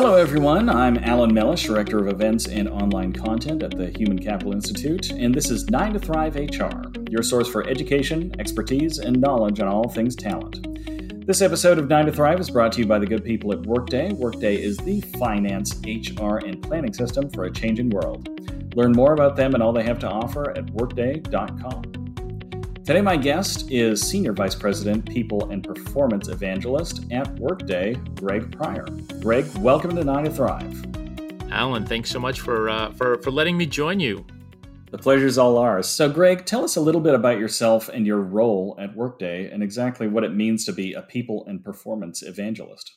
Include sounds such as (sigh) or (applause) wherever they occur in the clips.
Hello, everyone. I'm Alan Mellish, Director of Events and Online Content at the Human Capital Institute, and this is 9 to Thrive HR, your source for education, expertise, and knowledge on all things talent. This episode of 9 to Thrive is brought to you by the good people at Workday. Workday is the finance, HR, and planning system for a changing world. Learn more about them and all they have to offer at workday.com. Today, my guest is Senior Vice President, People and Performance Evangelist at Workday, Greg Pryor. Greg, welcome to Nine to Thrive. Alan, thanks so much for, uh, for, for letting me join you. The pleasure's all ours. So, Greg, tell us a little bit about yourself and your role at Workday and exactly what it means to be a people and performance evangelist.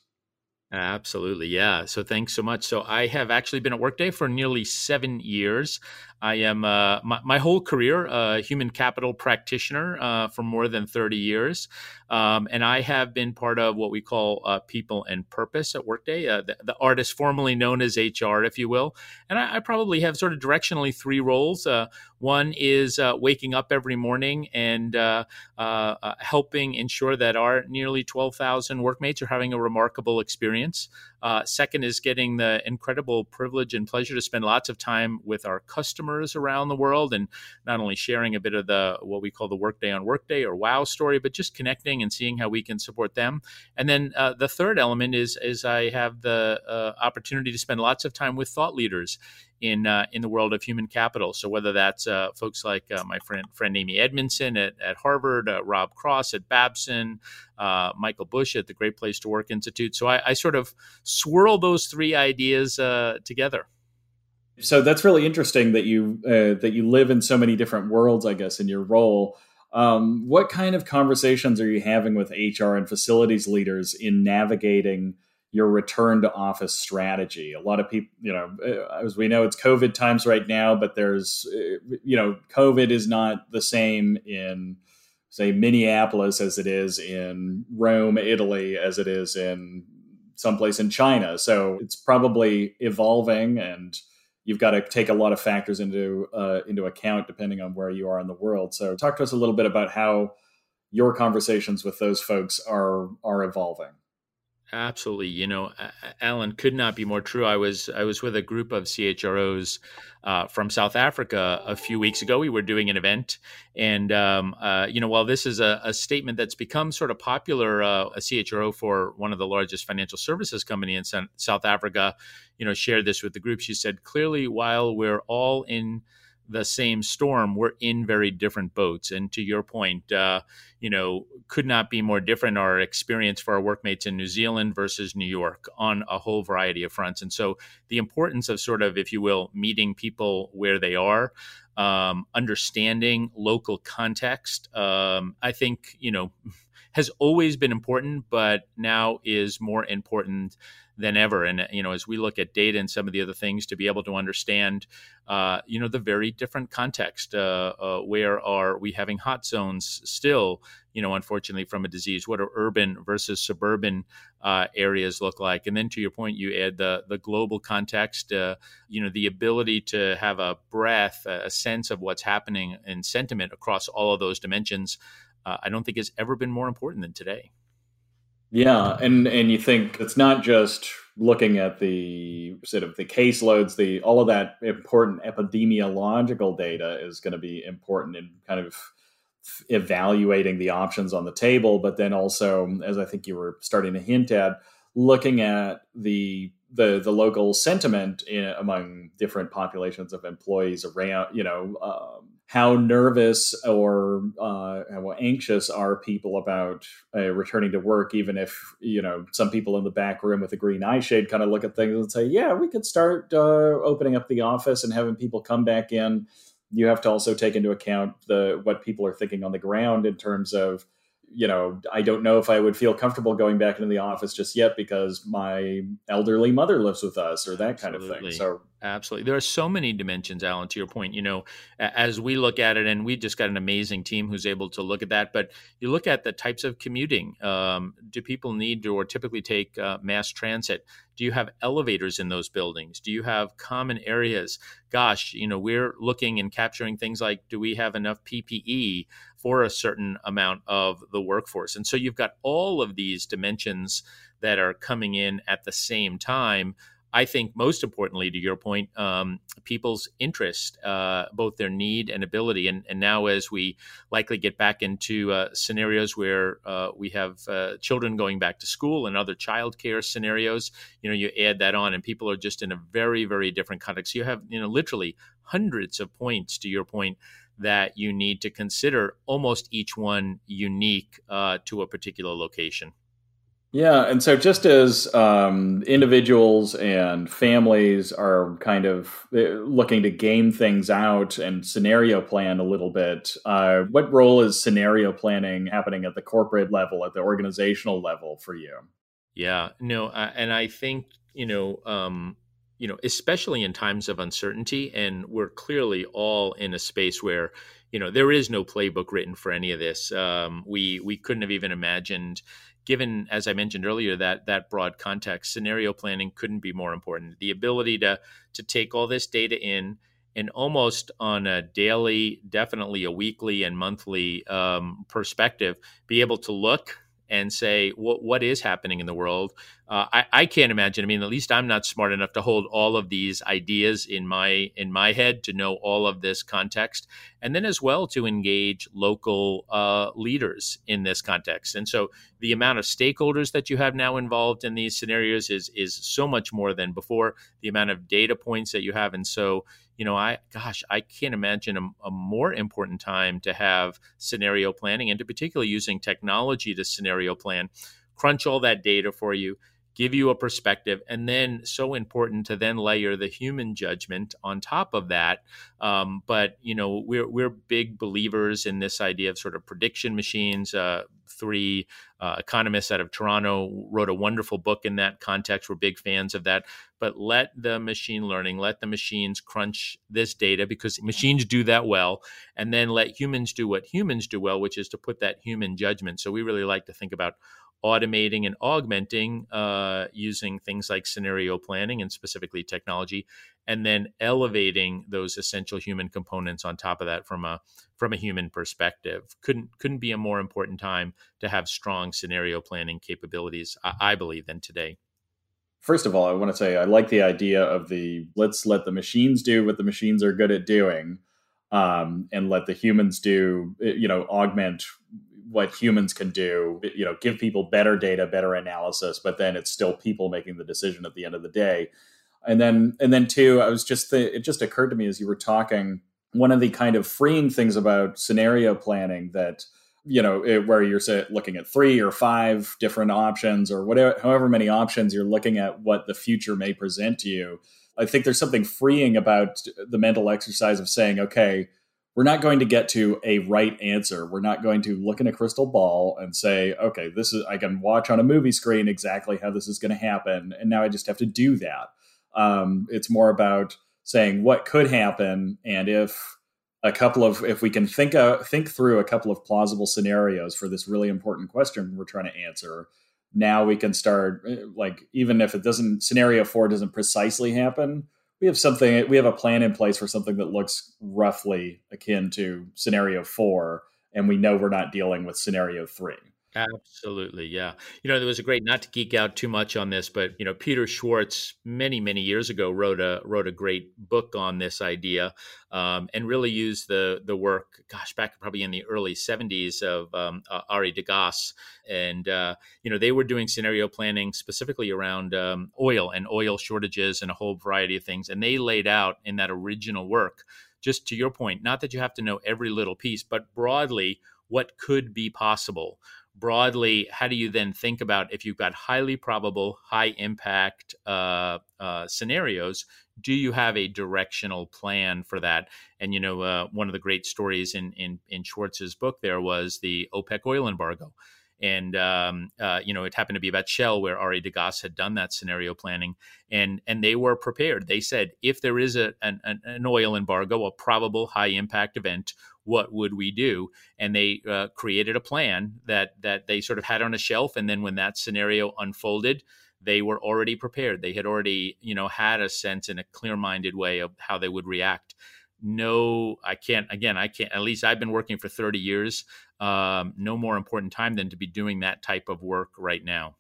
Absolutely. Yeah. So thanks so much. So I have actually been at Workday for nearly seven years. I am uh, my, my, whole career a human capital practitioner uh, for more than 30 years. Um, and I have been part of what we call uh, people and purpose at Workday, uh, the, the, artist formerly known as HR, if you will. And I, I probably have sort of directionally three roles. Uh, one is uh, waking up every morning and helping ensure that our nearly 12,000 workmates are having a remarkable experience. Uh, second is getting the incredible privilege and pleasure to spend lots of time with our customers around the world and not only sharing a bit of the what we call the Workday on Workday or Wow story, but just connecting and seeing how we can support them. And then uh, the third element is is I have the uh, opportunity to spend lots of time with thought leaders in uh, in the world of human capital. So whether that's uh, folks like uh, my friend friend Amy Edmondson at, at Harvard, uh, Rob Cross at Babson, uh, Michael Bush at the Great Place to Work Institute. So I, I sort of swirl those three ideas uh, together. So that's really interesting that you that you live in so many different worlds, I guess, in your role. Um, what kind of conversations are you having with HR and facilities leaders in navigating? Your return to office strategy. A lot of people, you know, uh, as we know, it's COVID times right now, but there's, uh, you know, COVID is not the same in, say, Minneapolis as it is in Rome, Italy, as it is in someplace in China. So it's probably evolving, and you've got to take a lot of factors into uh, into account depending on where you are in the world. So talk to us a little bit about how your conversations with those folks are are evolving. Absolutely, you know, Alan could not be more true. I was I was with a group of CHROs uh, from South Africa a few weeks ago. We were doing an event, and um, uh, you know, while this is a, a, statement that's become sort of popular, uh, a CHRO for one of the largest financial services company in South Africa, you know, shared this with the group. She said, clearly, while we're all in the same storm, we're in very different boats. And to your point, uh, you know, could not be more different our experience for our workmates in New Zealand versus New York on a whole variety of fronts. And so the importance of sort of, if you will, meeting people where they are, um, understanding local context, um, I think, you know, has always been important, but now is more important than ever. And you know, as we look at data and some of the other things, to be able to understand, uh, you know, the very different context. Uh, uh, where are we having hot zones still? You know, unfortunately, from a disease. What are urban versus suburban uh, areas look like? And then, to your point, you add the the global context. Uh, you know, the ability to have a breath, a sense of what's happening in sentiment across all of those dimensions. Uh, I don't think has ever been more important than today. Yeah, and and you think it's not just looking at the sort of the caseloads, the all of that important epidemiological data is going to be important in kind of evaluating the options on the table, but then also, as I think you were starting to hint at, looking at the the the local sentiment in, among different populations of employees around, you know, um, how nervous or uh, how anxious are people about uh, returning to work, even if you know some people in the back room with a green eye shade kind of look at things and say, "Yeah, we could start uh, opening up the office and having people come back in." You have to also take into account the what people are thinking on the ground in terms of you know, I don't know if I would feel comfortable going back into the office just yet because my elderly mother lives with us or that Absolutely. kind of thing. So Absolutely. There are so many dimensions, Alan, to your point. You know, as we look at it, and we just got an amazing team who's able to look at that, but you look at the types of commuting. Um, do people need to or typically take uh, mass transit? Do you have elevators in those buildings? Do you have common areas? Gosh, you know, we're looking and capturing things like do we have enough PPE for a certain amount of the workforce? And so you've got all of these dimensions that are coming in at the same time I think most importantly, to your point, um, people's interest, uh, both their need and ability. And, and now, as we likely get back into uh, scenarios where uh, we have uh, children going back to school and other childcare scenarios, you know, you add that on, and people are just in a very, very different context. You have, you know, literally hundreds of points, to your point, that you need to consider, almost each one unique uh, to a particular location. Yeah, and so just as um, individuals and families are kind of eh, looking to game things out and scenario plan a little bit, uh, what role is scenario planning happening at the corporate level, at the organizational level for you? Yeah, no, uh, and I think you know, um, you know, especially in times of uncertainty, and we're clearly all in a space where you know there is no playbook written for any of this. Um, we we couldn't have even imagined given as i mentioned earlier that that broad context scenario planning couldn't be more important the ability to to take all this data in and almost on a daily definitely a weekly and monthly um, perspective be able to look and say what what is happening in the world. Uh, I, I can't imagine. I mean, at least I'm not smart enough to hold all of these ideas in my in my head to know all of this context, and then as well to engage local uh, leaders in this context. And so the amount of stakeholders that you have now involved in these scenarios is is so much more than before. The amount of data points that you have, and so you know, I gosh, I can't imagine a, a, more important time to have scenario planning and to particularly using technology to scenario plan, crunch all that data for you, give you a perspective, and then so important to then layer the human judgment on top of that. Um, but you know, we're we're big believers in this idea of sort of prediction machines. Uh, three uh, economists out of Toronto wrote a wonderful book in that context. We're big fans of that. But let the machine learning, let the machines crunch this data because machines do that well, and then let humans do what humans do well, which is to put that human judgment. So we really like to think about automating and augmenting uh, using things like scenario planning and specifically technology and then elevating those essential human components on top of that from a from a human perspective couldn't couldn't be a more important time to have strong scenario planning capabilities I, I believe than today first of all i want to say i like the idea of the let's let the machines do what the machines are good at doing um, and let the humans do you know augment what humans can do. You know give people better data better analysis but then it's still people making the decision at the end of the day. And then and then two i was just th- it just occurred to me as you were talking one of the kind of freeing things about scenario planning that you know it, where you're say, looking at three or five different options or whatever however many options you're looking at what the future may present to you i think there's something freeing about the mental exercise of saying okay we're not going to get to a right answer. We're not going to look in a crystal ball and say, okay, this is, I can watch on a movie screen exactly how this is going to happen. And now I just have to do that. Um, it's more about saying what could happen. And if a couple of, if we can think, uh, think through a couple of plausible scenarios for this really important question we're trying to answer, now we can start, eh, like, even if it doesn't, scenario four doesn't precisely happen, we have something we have a plan in place for something that looks roughly akin to scenario four and we know we're not dealing with scenario three Absolutely, yeah. You know, there was a great not to geek out too much on this, but you know, Peter Schwartz many many years ago wrote a wrote a great book on this idea, um, and really used the the work. Gosh, back probably in the early '70s of um, uh, Arie de Geus, and uh, you know, they were doing scenario planning specifically around um, oil and oil shortages and a whole variety of things, and they laid out in that original work. Just to your point, not that you have to know every little piece, but broadly what could be possible broadly, how do you then think about if you've got highly probable, high impact uh, uh, scenarios? Do you have a directional plan for that? And you know, uh, one of the great stories in in in Schwartz's book there was the OPEC oil embargo. And um, uh, you know, it happened to be about Shell, where Arie de Geus had done that scenario planning, and and they were prepared. They said, if there is a an, an oil embargo, a probable high impact event, what would we do? And they uh, created a plan that that they sort of had on a shelf, and then when that scenario unfolded, they were already prepared. They had already, you know, had a sense in a clear-minded way of how they would react. No, I can't. Again, I can't. At least I've been working for 30 years. Um, no more important time than to be doing that type of work right now.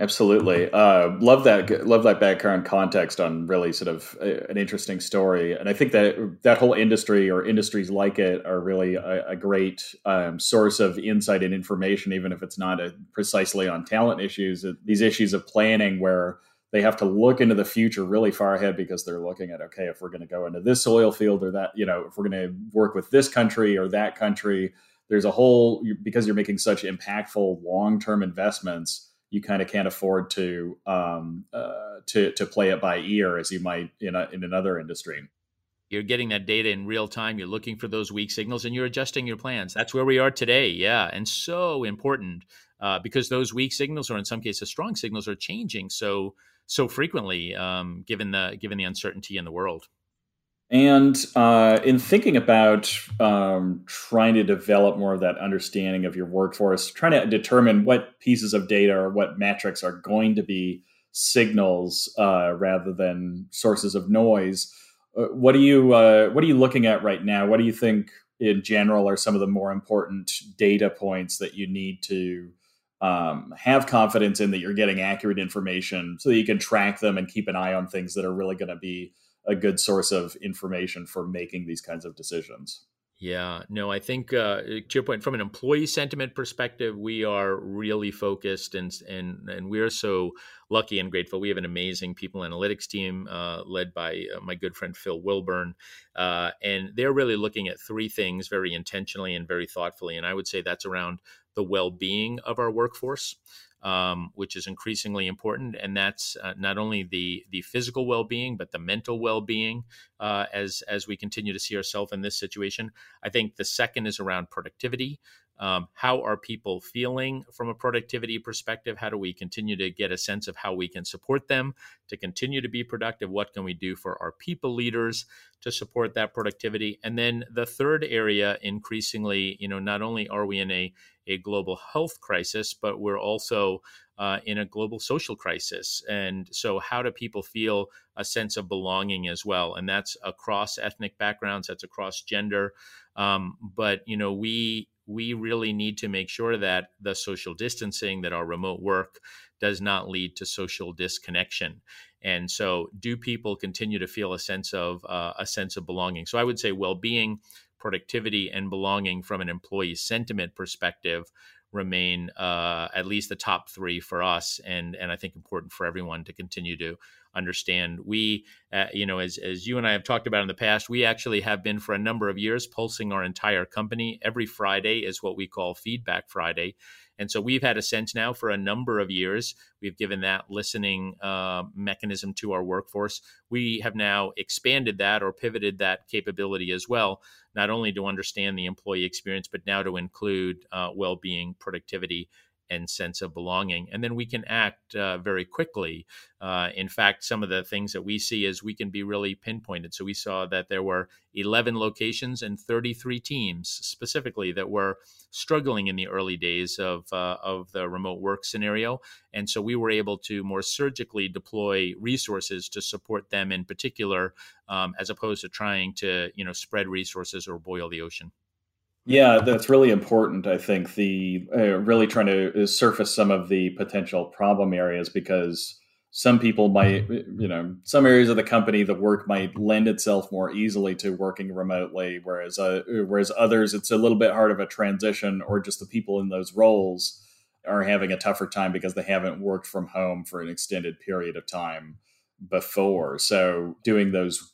Absolutely, uh, love that. Love that background context on really sort of a, an interesting story, and I think that that whole industry or industries like it are really a, a great um, source of insight and information, even if it's not a, precisely on talent issues. These issues of planning, where they have to look into the future really far ahead because they're looking at okay, if we're going to go into this oil field or that, you know, if we're going to work with this country or that country, there's a whole because you're making such impactful long term investments you kind of can't afford to um, uh, to to play it by ear as you might in a, in another industry. You're getting that data in real time. You're looking for those weak signals, and you're adjusting your plans. That's where we are today. Yeah, and so important uh, because those weak signals, or in some cases strong signals, are changing so so frequently, um, given the given the uncertainty in the world. And uh, in thinking about um, trying to develop more of that understanding of your workforce, trying to determine what pieces of data or what metrics are going to be signals uh, rather than sources of noise, uh, what are you uh, what are you looking at right now? What do you think in general are some of the more important data points that you need to um, have confidence in that you're getting accurate information so that you can track them and keep an eye on things that are really going to be a good source of information for making these kinds of decisions. Yeah, no, I think uh, to your point, from an employee sentiment perspective, we are really focused and and and we're so lucky and grateful. We have an amazing people analytics team uh, led by uh, my good friend Phil Willburn, uh, and they're really looking at three things very intentionally and very thoughtfully. And I would say that's around the well-being of our workforce um, which is increasingly important, and that's uh, not only the the physical well being but the mental well being uh, as as we continue to see ourselves in this situation. I think the second is around productivity. Um, how are people feeling from a productivity perspective? How do we continue to get a sense of how we can support them to continue to be productive? What can we do for our people leaders to support that productivity? And then the third area, increasingly, you know, not only are we in a a global health crisis, but we're also uh, in a global social crisis. And so, how do people feel a sense of belonging as well? And that's across ethnic backgrounds, that's across gender. Um, but you know, we we really need to make sure that the social distancing, that our remote work does not lead to social disconnection. And so, do people continue to feel a sense of uh, a sense of belonging? So, I would say well-being productivity and belonging from an employee sentiment perspective remain uh, at least the top three for us and and I think important for everyone to continue to understand. We uh, you know as, as you and I have talked about in the past we actually have been for a number of years pulsing our entire company. Every Friday is what we call feedback Friday and so we've had a sense now for a number of years. We've given that listening uh, mechanism to our workforce. We have now expanded that or pivoted that capability as well, not only to understand the employee experience, but now to include uh, well being, productivity, and sense of belonging. And then we can act uh, very quickly. Uh, in fact, some of the things that we see is we can be really pinpointed. So we saw that there were 11 locations and 33 teams specifically that were struggling in the early days of, uh, of the remote work scenario. And so we were able to more surgically deploy resources to support them in particular, um, as opposed to trying to you know spread resources or boil the ocean. Yeah, that's really important. I think the uh, really trying to uh, surface some of the potential problem areas because some people might, you know, some areas of the company, the work might lend itself more easily to working remotely, whereas uh, whereas others, it's a little bit hard of a transition, or just the people in those roles are having a tougher time because they haven't worked from home for an extended period of time before. So doing those,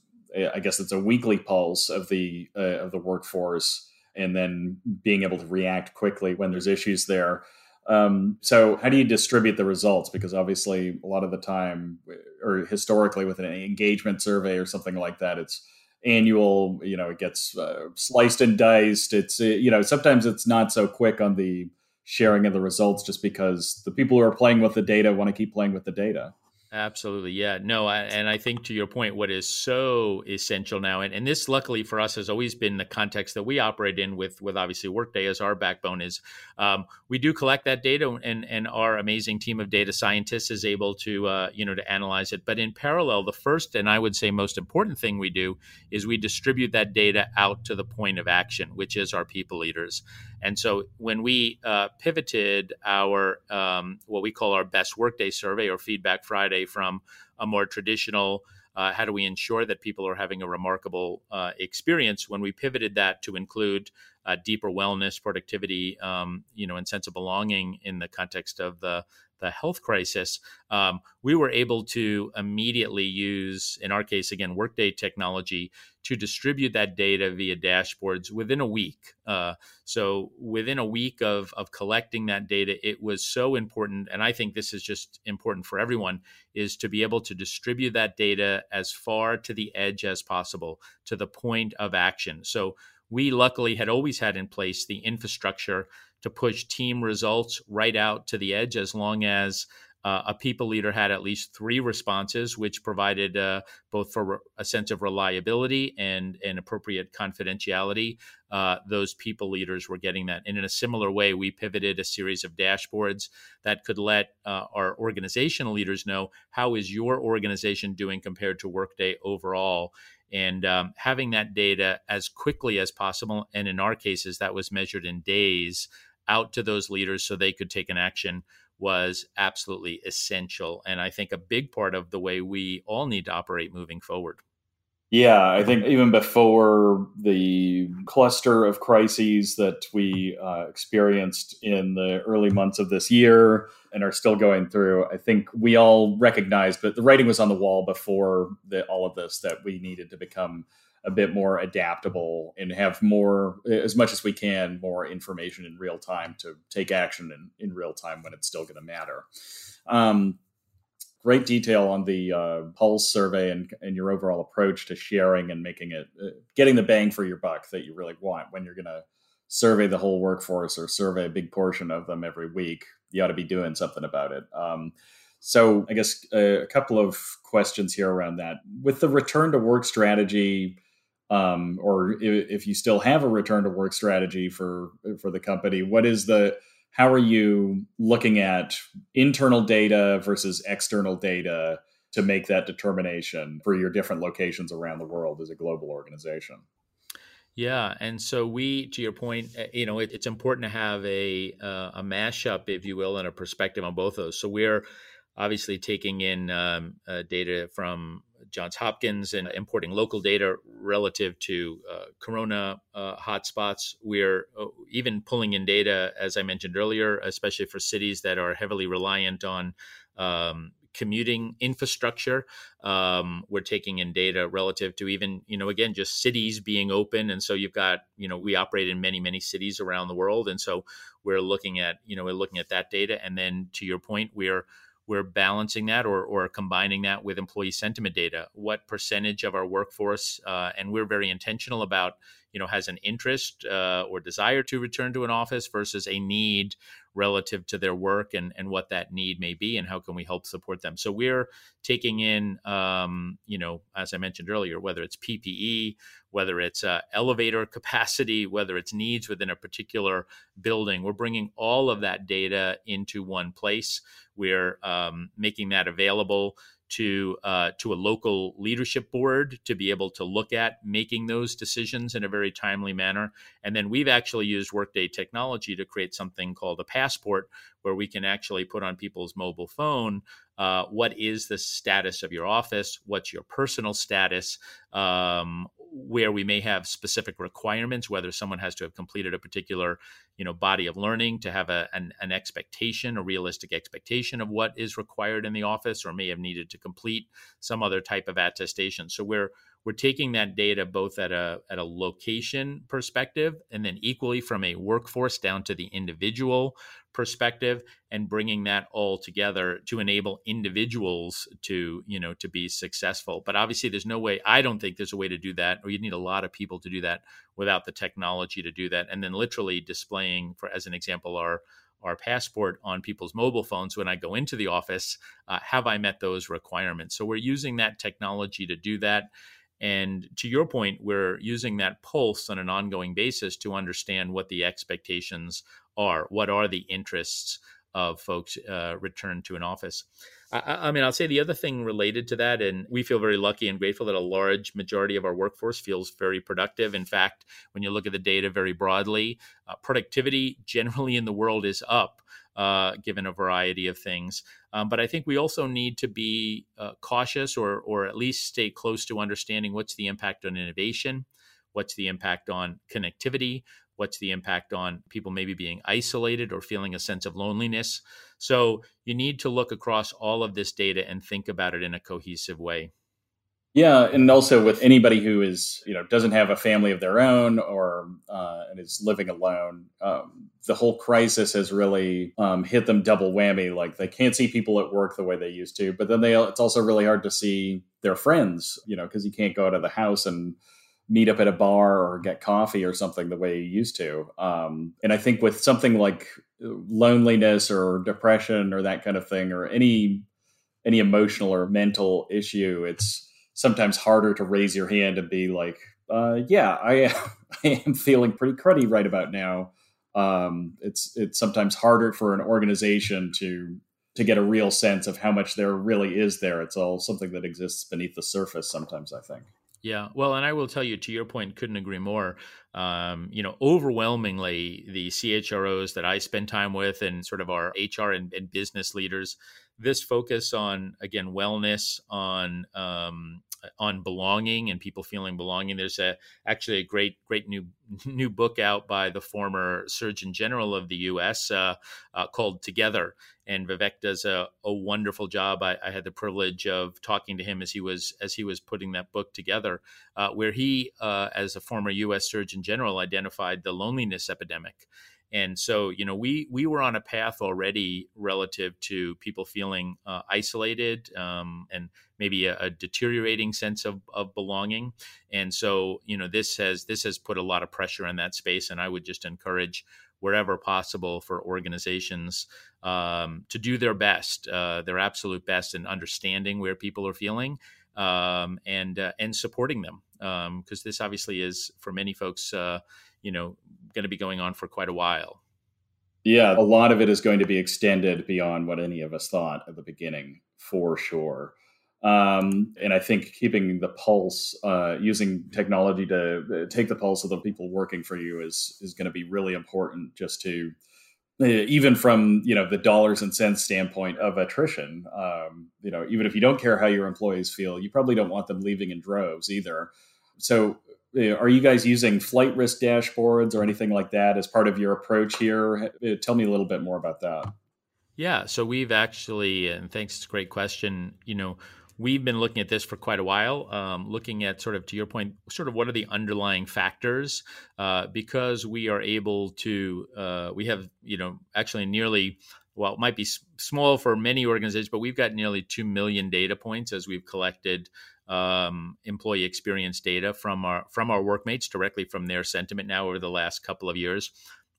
I guess it's a weekly pulse of the uh, of the workforce and then being able to react quickly when there's issues there. Um, so, how do you distribute the results? Because obviously, a lot of the time, or historically, with an engagement survey or something like that, it's annual. You know, it gets uh, sliced and diced. It's uh, you know sometimes it's not so quick on the sharing of the results, just because the people who are playing with the data want to keep playing with the data. Absolutely. Yeah. No, I, and I think to your point, what is so essential now, and, and this luckily for us has always been the context that we operate in with, with obviously Workday as our backbone is um, we do collect that data and, and our amazing team of data scientists is able to, uh, you know, to analyze it. But in parallel, the first and I would say most important thing we do is we distribute that data out to the point of action, which is our people leaders. And so when we uh, pivoted our um, what we call our best workday survey or feedback Friday from a more traditional uh, how do we ensure that people are having a remarkable uh, experience when we pivoted that to include uh, deeper wellness productivity um, you know and sense of belonging in the context of the the health crisis, um, we were able to immediately use, in our case, again, Workday technology to distribute that data via dashboards within a week. Uh, so within a week of, of collecting that data, it was so important. And I think this is just important for everyone is to be able to distribute that data as far to the edge as possible to the point of action. So we luckily had always had in place the infrastructure to push team results right out to the edge as long as uh, a people leader had at least three responses, which provided uh, both for a sense of reliability and, and appropriate confidentiality. Uh, those people leaders were getting that. And in a similar way, we pivoted a series of dashboards that could let uh, our organizational leaders know how is your organization doing compared to Workday overall and um, having that data as quickly as possible. And in our cases, that was measured in days out to those leaders so they could take an action was absolutely essential. And I think a big part of the way we all need to operate moving forward. Yeah, I think even before the cluster of crises that we uh, experienced in the early months of this year and are still going through, I think we all recognized that the writing was on the wall before the, all of this that we needed to become a bit more adaptable and have more, as much as we can, more information in real time to take action in, in real time when it's still going to matter. Um, great detail on the uh, Pulse survey and, and your overall approach to sharing and making it, uh, getting the bang for your buck that you really want when you're going to survey the whole workforce or survey a big portion of them every week. You ought to be doing something about it. Um, so, I guess a, a couple of questions here around that. With the return to work strategy, um, or if, if you still have a return to work strategy for for the company, what is the how are you looking at internal data versus external data to make that determination for your different locations around the world as a global organization? Yeah, and so we, to your point, eh, you know, it, it's important to have a uh, a mashup, if you will, and a perspective on both of those. So we're obviously taking in um, uh, data from Johns Hopkins and importing local data relative to uh, corona uh, hotspots. We're uh, even pulling in data, as I mentioned earlier, especially for cities that are heavily reliant on um, commuting infrastructure. Um, we're taking in data relative to even, you know, again, just cities being open. And so you've got, you know, we operate in many, many cities around the world. And so we're looking at, you know, we're looking at that data. And then to your point, we're we're balancing that or, or combining that with employee sentiment data. What percentage of our workforce, uh, and we're very intentional about, you know, has an interest uh, or desire to return to an office versus a need relative to their work and, and what that need may be and how can we help support them. So we're taking in, um, you know, as I mentioned earlier, whether it's PPE, whether it's uh, elevator (laughs) capacity, whether it's needs within a particular building, we're bringing all of that data into one place. We're um, making that available to uh, to a local leadership board to be able to look at making those decisions in a very timely manner. And then we've actually used Workday technology to create something called a passport, where we can actually put on people's mobile phone uh, what is the status of your office, what's your personal status, um, where we may have specific requirements, whether someone has to have completed a particular, you know, body of learning to have a, an, an expectation, a realistic expectation of what is required in the office, or may have needed to complete some other type of attestation. So we're we're taking that data both at a at a location perspective and then equally from a workforce down to the individual perspective and bringing that all together to enable individuals to you know to be successful but obviously there's no way i don't think there's a way to do that or you need a lot of people to do that without the technology to do that and then literally displaying for as an example our our passport on people's mobile phones when I go into the office. Uh, have I met those requirements? So we're using that technology to do that. And to your point, we're using that pulse on an ongoing basis to understand what the expectations are. What are the interests of folks uh, return to an office? I, I, mean, I'll say the other thing related to that, and we feel very lucky and grateful that a large majority of our workforce feels very productive. In fact, when you look at the data very broadly, uh, productivity generally in the world is up. Uh, given a variety of things. Um, but I think we also need to be uh, cautious or, or at least stay close to understanding what's the impact on innovation, what's the impact on connectivity, what's the impact on people maybe being isolated or feeling a sense of loneliness. So you need to look across all of this data and think about it in a cohesive way. Yeah, and also with anybody who is you know doesn't have a family of their own or uh, and is living alone, um, the whole crisis has really um, hit them double whammy. Like they can't see people at work the way they used to, but then they it's also really hard to see their friends, you know, because you can't go out of the house and meet up at a bar or get coffee or something the way you used to. Um, and I think with something like loneliness or depression or that kind of thing, or any any emotional or mental issue, it's sometimes harder to raise your hand and be like, uh, yeah, I, (laughs) I am feeling pretty cruddy right about now. Um, it's it's sometimes harder for an organization to to get a real sense of how much there really is there. It's all something that exists beneath the surface. Sometimes I think. Yeah, well, and I will tell you, to your point, couldn't agree more. Um, you know, overwhelmingly, the CHROs that I spend time with, and sort of our HR and, and business leaders, this focus on again wellness, on um, on belonging and people feeling belonging. There's a actually a great great new (laughs) new book out by the former Surgeon General of the U.S. Uh, uh, called Together, and Vivek does a, a wonderful job. I, I, had the privilege of talking to him as he was as he was putting that book together, uh, where he, uh, as a former U.S. Surgeon General, identified the loneliness epidemic and so, you know, we we were on a path already relative to people feeling uh, isolated um, and maybe a, a, deteriorating sense of, of belonging. And so, you know, this has this has put a lot of pressure in that space. And I would just encourage wherever possible for organizations um, to do their best, uh, their absolute best in understanding where people are feeling um, and uh, and supporting them because um, this obviously is for many folks uh, you know going to be going on for quite a while. Yeah, a lot of it is going to be extended beyond what any of us thought at the beginning, for sure. Um, and I think keeping the pulse, uh, using technology to uh, take the pulse of the people working for you is is going to be really important. Just to uh, even from you know the dollars and cents standpoint of attrition, um, you know, even if you don't care how your employees feel, you probably don't want them leaving in droves either. So are you guys using flight risk dashboards or anything like that as part of your approach here? Uh, tell me a little bit more about that. Yeah, so we've actually, and thanks, it's a great question. You know, we've been looking at this for quite a while, um, looking at sort of to your point, sort of what are the underlying factors, uh, because we are able to, uh, we have, you know, actually nearly well, it might be small for many organizations, but we've got nearly 2 million data points as we've collected um, employee experience data from our from our workmates directly from their sentiment now over the last couple of years.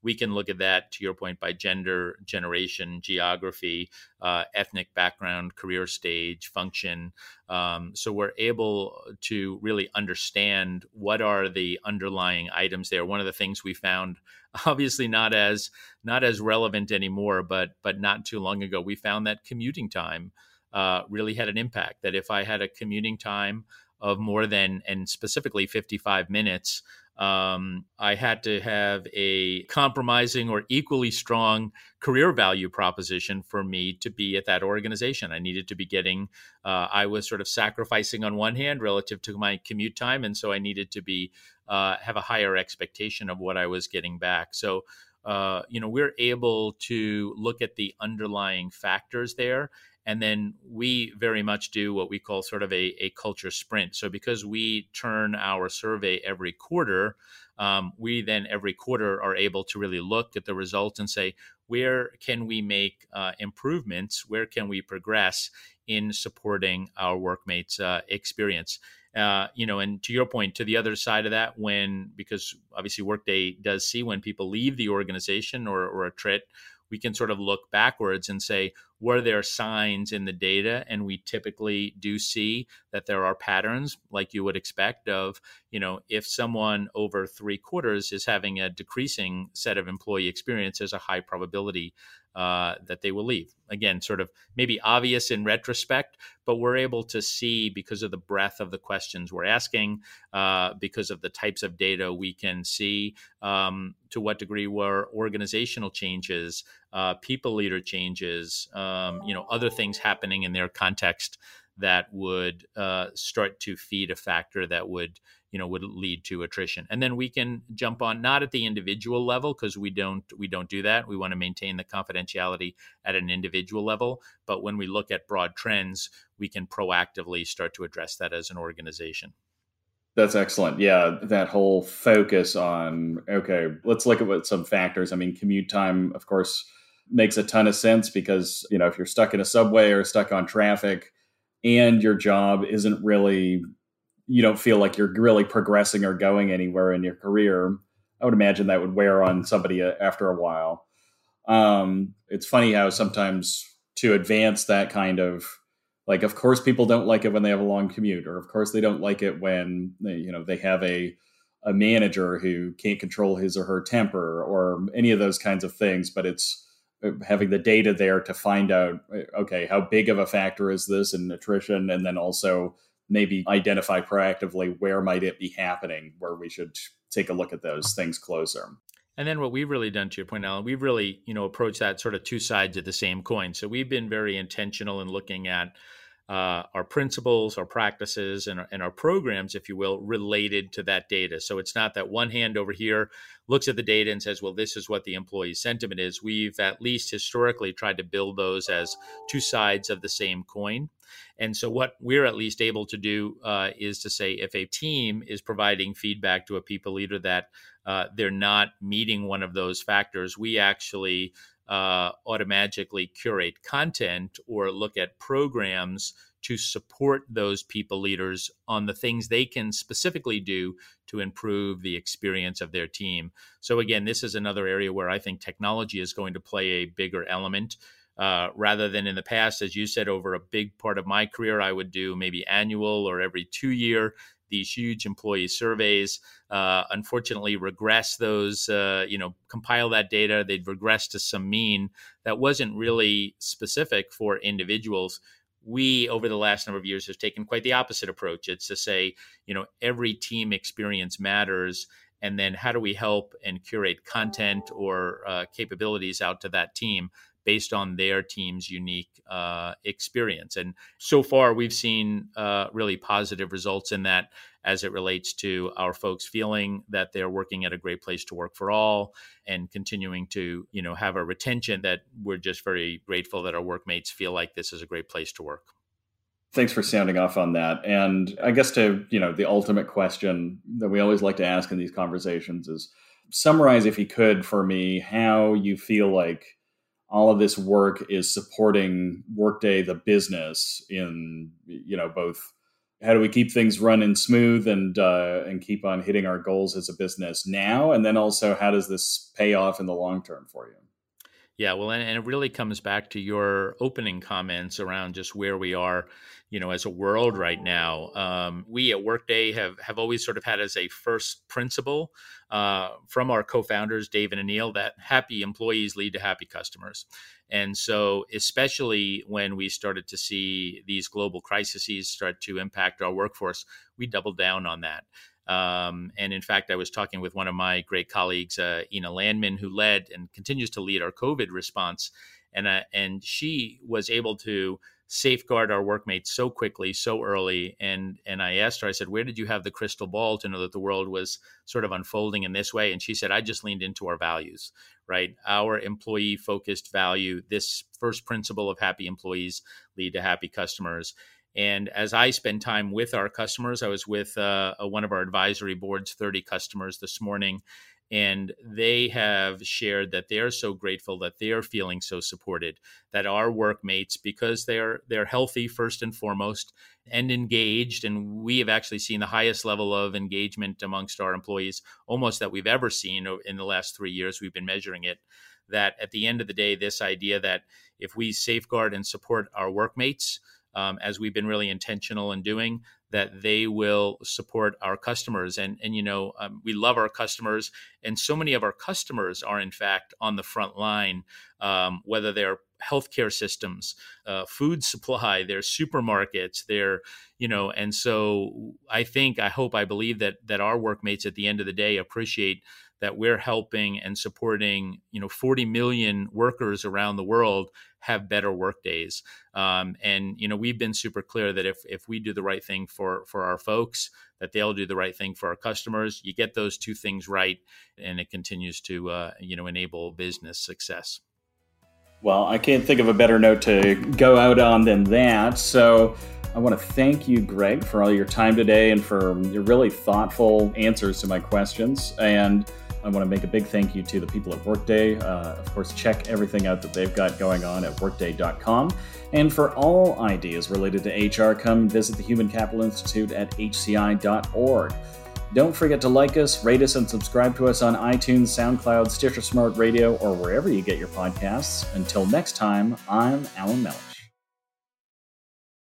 We can look at that to your point by gender, generation, geography, uh, ethnic background, career stage, function. Um, so we're able to really understand what are the underlying items there. One of the things we found, (laughs) obviously not as not as relevant anymore, but but not too long ago, we found that commuting time uh, really had an impact. That if I had a commuting time of more than, and specifically 55 minutes, um, I had to have a compromising or equally strong career value proposition for me to be at that organization. I needed to be getting, uh, I was sort of sacrificing on one hand relative to my commute time. And so I needed to be, uh, have a higher expectation of what I was getting back. So, uh, you know, we're able to look at the underlying factors there and then we very much do what we call sort of a, a culture sprint. So because we turn our survey every quarter, um, we then every quarter are able to really look at the results and say, where can we make uh, improvements? Where can we progress in supporting our workmates' uh, experience? Uh, you know, and to your point, to the other side of that, when because obviously Workday does see when people leave the organization or, or a trit, we can sort of look backwards and say, were there signs in the data? And we typically do see that there are patterns, like you would expect, of, you know, if someone over three quarters is having a decreasing set of employee experience, a high probability uh, that they will leave. Again, sort of maybe obvious in retrospect, but we're able to see because of the breadth of the questions we're asking, uh, because of the types of data we can see, um, to what degree were organizational changes, uh, people leader changes, um, you know, other things happening in their context that would uh, start to feed a factor that would you know would lead to attrition and then we can jump on not at the individual level because we don't we don't do that we want to maintain the confidentiality at an individual level but when we look at broad trends we can proactively start to address that as an organization that's excellent. Yeah, that whole focus on okay, let's look at what some factors. I mean, commute time, of course, makes a ton of sense because you know if you're stuck in a subway or stuck on traffic, and your job isn't really you don't feel like you're really progressing or going anywhere in your career, I would imagine that would wear on somebody uh, after a while. Um, it's funny how sometimes to advance that kind of like, of course, people don't like it when they have a long commute, or of course, they don't like it when they, you know they have a a manager who can't control his or her temper, or any of those kinds of things. But it's having the data there to find out okay how big of a factor is this in nutrition? And then also maybe identify proactively where might it be happening where we should take a look at those things closer. And then what we've really done to your point alan we've really you know approached that sort of two sides of the same coin. So we've been very intentional in looking at uh, our principles, our practices, and our, and our programs, if you will, related to that data. So it's not that one hand over here looks at the data and says, well, this is what the employee sentiment is. We've at least historically tried to build those as two sides of the same coin. And so, what we're at least able to do uh, is to say if a team is providing feedback to a people leader that uh, they're not meeting one of those factors, we actually uh, automatically curate content or look at programs to support those people leaders on the things they can specifically do to improve the experience of their team. So, again, this is another area where I think technology is going to play a bigger element. Uh, rather than in the past, as you said, over a big part of my career, I would do maybe annual or every two year these huge employee surveys. Uh, unfortunately, regress those, uh, you know, compile that data. They'd regress to some mean that wasn't really specific for individuals. We, over the last number of years, have taken quite the opposite approach. It's to say, you know, every team experience matters. And then how do we help and curate content or uh, capabilities out to that team based on their team's unique uh, experience. And so far, we've seen uh, really positive results in that as it relates to our folks feeling that they're working at a great place to work for all and continuing to you know have a retention that we're just very grateful that our workmates feel like this is a great place to work thanks for sounding off on that and i guess to you know the ultimate question that we always like to ask in these conversations is summarize if you could for me how you feel like all of this work is supporting Workday, the business, in you know both how do we keep things running smooth and uh, and keep on hitting our goals as a business now, and then also how does this pay off in the long term for you? Yeah, well, and, and, it really comes back to your opening comments around just where we are, you know, as a world right now. Um, we at Workday have have always sort of had as a first principle uh, from our co-founders Dave and Aneel that happy employees lead to happy customers, and so especially when we started to see these global crises start to impact our workforce, we doubled down on that. Um, and in fact, I was talking with one of my great colleagues, uh, Ina Landman, who led and continues to lead our COVID response. And, uh, and she was able to safeguard our workmates so quickly, so early. And, and I asked her, I said, Where did you have the crystal ball to know that the world was sort of unfolding in this way? And she said, I just leaned into our values, right? Our employee focused value, this first principle of happy employees lead to happy customers. And as I spend time with our customers, I was with uh, one of our advisory boards, 30 customers this morning, and they have shared that they're so grateful that they're feeling so supported that our workmates because they're they're healthy first and foremost and engaged and we have actually seen the highest level of engagement amongst our employees almost that we've ever seen in the last 3 years we've been measuring it that at the end of the day, this idea that if we safeguard and support our workmates, um, as we've been really intentional in doing, that they will support our customers. And and you know, um, we love our customers, and so many of our customers are in fact on the front line, um, whether they're healthcare systems, uh, food supply, their supermarkets, their you know, and so I think, I hope, I believe that that our workmates at the end of the day appreciate that we're helping and supporting you know 40 million workers around the world have better work days. Um, and you know we've been super clear that if if we do the right thing for for our folks that they'll do the right thing for our customers. You get those two things right and it continues to uh, you know enable business success well i can't think of a better note to go out on than that so I want to thank you, Greg, for all your time today and for your really thoughtful answers to my questions. And I want to make a big thank you to the people at Workday. Uh, of course, check everything out that they've got going on at workday.com. And for all ideas related to HR, come visit the Human Capital Institute at hci.org. Don't forget to like us, rate us, and subscribe to us on iTunes, SoundCloud, Stitcher Smart Radio, or wherever you get your podcasts. Until next time, I'm Alan Mellish.